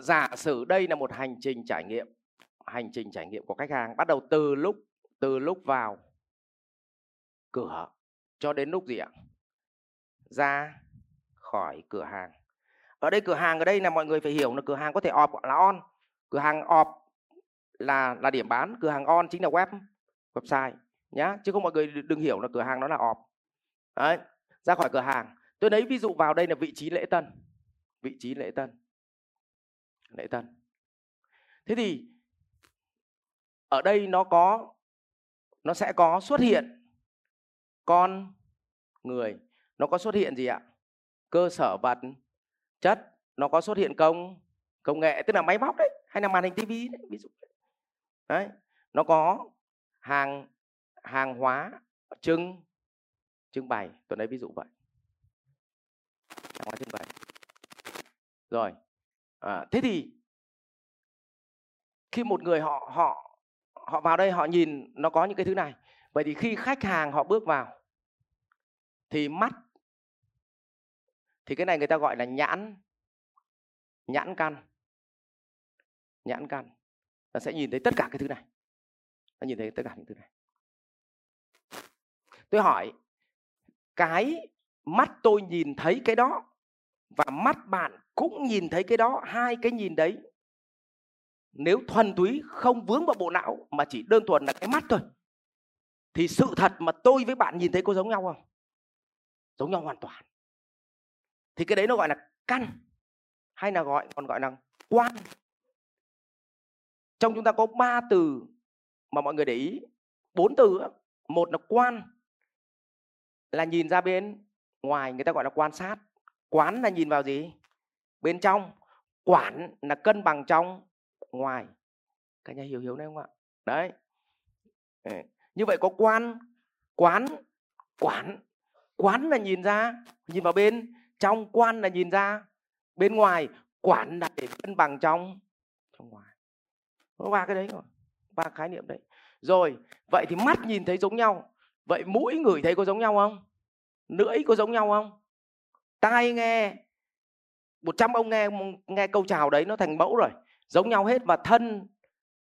giả sử đây là một hành trình trải nghiệm, hành trình trải nghiệm của khách hàng, bắt đầu từ lúc từ lúc vào cửa, cho đến lúc gì ạ? Ra khỏi cửa hàng. Ở đây cửa hàng ở đây là mọi người phải hiểu là cửa hàng có thể off là on. Cửa hàng off là là điểm bán, cửa hàng on chính là web, website nhá. Chứ không mọi người đừng hiểu là cửa hàng nó là off đấy, ra khỏi cửa hàng. Tôi lấy ví dụ vào đây là vị trí lễ tân, vị trí lễ tân lễ tân thế thì ở đây nó có, nó sẽ có xuất hiện con người, nó có xuất hiện gì ạ? Cơ sở vật, chất, nó có xuất hiện công công nghệ, tức là máy móc đấy, hay là màn hình tivi đấy, ví dụ đấy. Nó có hàng hàng hóa, trưng trưng bày tôi lấy ví dụ vậy. Hàng hóa trưng bày. Rồi à, thế thì khi một người họ họ họ vào đây họ nhìn nó có những cái thứ này. Vậy thì khi khách hàng họ bước vào thì mắt thì cái này người ta gọi là nhãn nhãn căn nhãn căn nó sẽ nhìn thấy tất cả cái thứ này. Nó nhìn thấy tất cả những thứ này. Tôi hỏi cái mắt tôi nhìn thấy cái đó và mắt bạn cũng nhìn thấy cái đó, hai cái nhìn đấy. Nếu thuần túy không vướng vào bộ não mà chỉ đơn thuần là cái mắt thôi, thì sự thật mà tôi với bạn nhìn thấy có giống nhau không? Giống nhau hoàn toàn. Thì cái đấy nó gọi là căn, hay là gọi, còn gọi là quan. Trong chúng ta có ba từ mà mọi người để ý. Bốn từ một là quan, là nhìn ra bên ngoài người ta gọi là quan sát quán là nhìn vào gì? Bên trong. Quản là cân bằng trong, ngoài. Cả nhà hiểu hiểu này không ạ? Đấy. Như vậy có quan, quán, quản. Quán là nhìn ra, nhìn vào bên. Trong quan là nhìn ra. Bên ngoài, quản là để cân bằng trong trong ngoài. Có ba cái đấy rồi ba khái niệm đấy. Rồi, vậy thì mắt nhìn thấy giống nhau. Vậy mũi ngửi thấy có giống nhau không? Lưỡi có giống nhau không? Tai nghe, một trăm ông nghe nghe câu chào đấy nó thành mẫu rồi, giống nhau hết và thân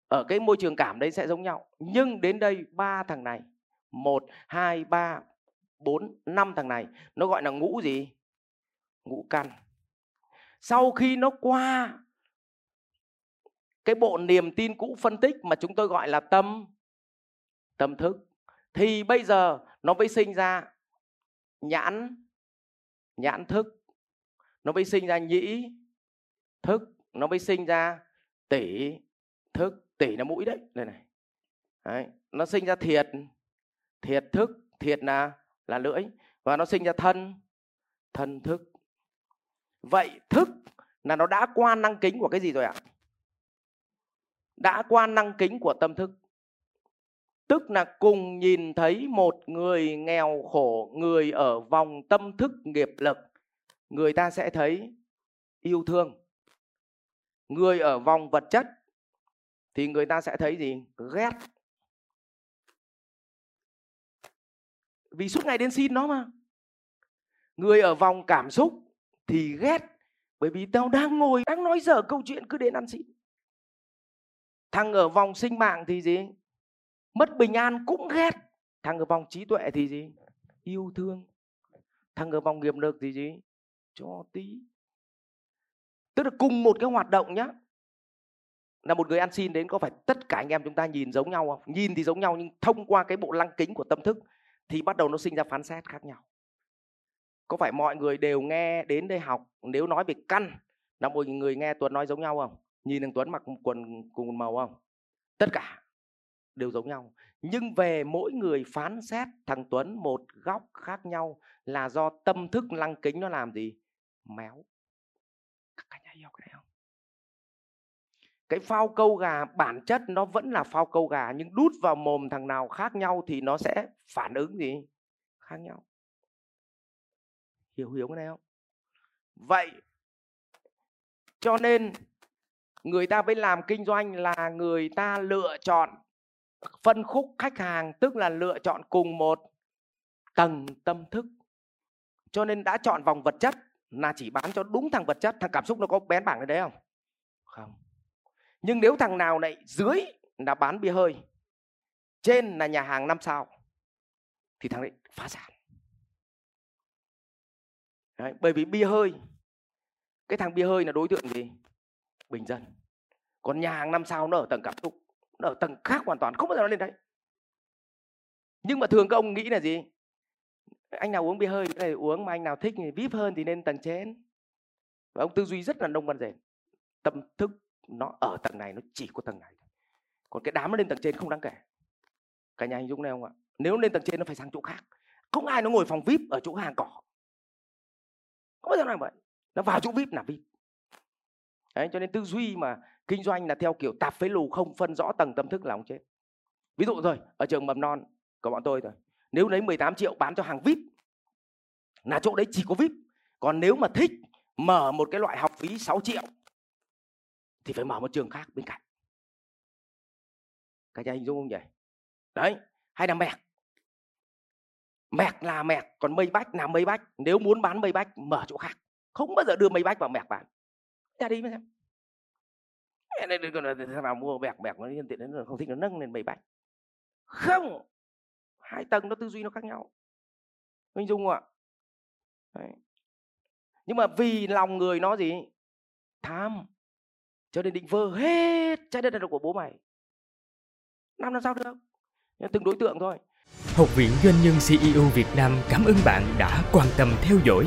ở cái môi trường cảm đấy sẽ giống nhau. Nhưng đến đây ba thằng này, một, hai, ba, bốn, năm thằng này, nó gọi là ngũ gì? Ngũ căn. Sau khi nó qua cái bộ niềm tin cũ phân tích mà chúng tôi gọi là tâm tâm thức, thì bây giờ nó mới sinh ra nhãn nhãn thức. Nó mới sinh ra nhĩ thức, nó mới sinh ra tỷ thức. Tỷ là mũi đấy, đây này. Đấy. nó sinh ra thiệt thiệt thức, thiệt là là lưỡi và nó sinh ra thân thân thức. Vậy thức là nó đã qua năng kính của cái gì rồi ạ? Đã qua năng kính của tâm thức tức là cùng nhìn thấy một người nghèo khổ, người ở vòng tâm thức nghiệp lực. Người ta sẽ thấy yêu thương. Người ở vòng vật chất thì người ta sẽ thấy gì? Ghét. Vì suốt ngày đến xin nó mà. Người ở vòng cảm xúc thì ghét, bởi vì tao đang ngồi, đang nói dở câu chuyện cứ đến ăn xin. Thằng ở vòng sinh mạng thì gì? Mất bình an cũng ghét. Thằng ở vòng trí tuệ thì gì? Yêu thương. Thằng ở vòng nghiệp lực thì gì? Cho tí. Tức là cùng một cái hoạt động nhá. Là một người ăn xin đến có phải tất cả anh em chúng ta nhìn giống nhau không? Nhìn thì giống nhau nhưng thông qua cái bộ lăng kính của tâm thức thì bắt đầu nó sinh ra phán xét khác nhau. Có phải mọi người đều nghe đến đây học? Nếu nói về căn, là mọi người nghe tuấn nói giống nhau không? Nhìn thằng tuấn mặc quần cùng màu không? Tất cả đều giống nhau. Nhưng về mỗi người phán xét thằng tuấn một góc khác nhau là do tâm thức lăng kính nó làm gì? Méo. Các nhà hiểu cái này không? Cái phao câu gà bản chất nó vẫn là phao câu gà, nhưng đút vào mồm thằng nào khác nhau thì nó sẽ phản ứng gì? Khác nhau. Hiểu hiểu cái này không? Vậy cho nên người ta mới làm kinh doanh là người ta lựa chọn phân khúc khách hàng tức là lựa chọn cùng một tầng tâm thức. Cho nên đã chọn vòng vật chất là chỉ bán cho đúng thằng vật chất thằng cảm xúc nó có bén bảng ở đấy không? Không. Nhưng nếu thằng nào này dưới là bán bia hơi trên là nhà hàng năm sao thì thằng đấy phá sản. Đấy, bởi vì bia hơi cái thằng bia hơi là đối tượng gì? Bình dân. Còn nhà hàng năm sao nó ở tầng cảm xúc nó ở tầng khác hoàn toàn không bao giờ nó lên đấy. Nhưng mà thường các ông nghĩ là gì? Anh nào uống bia hơi thì uống mà anh nào thích thì vip hơn thì lên tầng trên. Và ông tư duy rất là nông văn rền tâm thức nó ở tầng này nó chỉ có tầng này còn cái đám nó lên tầng trên không đáng kể. Cả nhà hình dung này không ạ? Nếu lên tầng trên nó phải sang chỗ khác. Không ai nó ngồi phòng vip ở chỗ hàng cỏ. Không bao giờ làm vậy. Nó vào chỗ vip là vip. Đấy, cho nên tư duy mà kinh doanh là theo kiểu tạp phế lù không phân rõ tầng tâm thức là ông chết. Ví dụ rồi ở trường mầm non của bọn tôi rồi nếu lấy 18 triệu bán cho hàng vip, là chỗ đấy chỉ có vip. Còn nếu mà thích mở một cái loại học phí 6 triệu, thì phải mở một trường khác bên cạnh. Các nhà hình dung không nhỉ? Đấy, hay là mẹc. Mẹc là mẹc, còn mây bách là mây bách nếu muốn bán mây bách mở chỗ khác. Không bao giờ đưa mây bách vào mẹc bán. Ra đi mới xem đây thằng nào mua bẹc bẹc nó nhân tiện đến không thích nó nâng lên bảy bách không! Hai tầng nó tư duy nó khác nhau. Hình dung không ạ? Đấy. nhưng mà vì lòng người nó gì? Tham. Cho nên định vơ hết trái đất này là của bố mày. Làm làm sao được? Từng đối tượng thôi. Học viện Doanh nhân CEO Việt Nam cảm ơn bạn đã quan tâm theo dõi.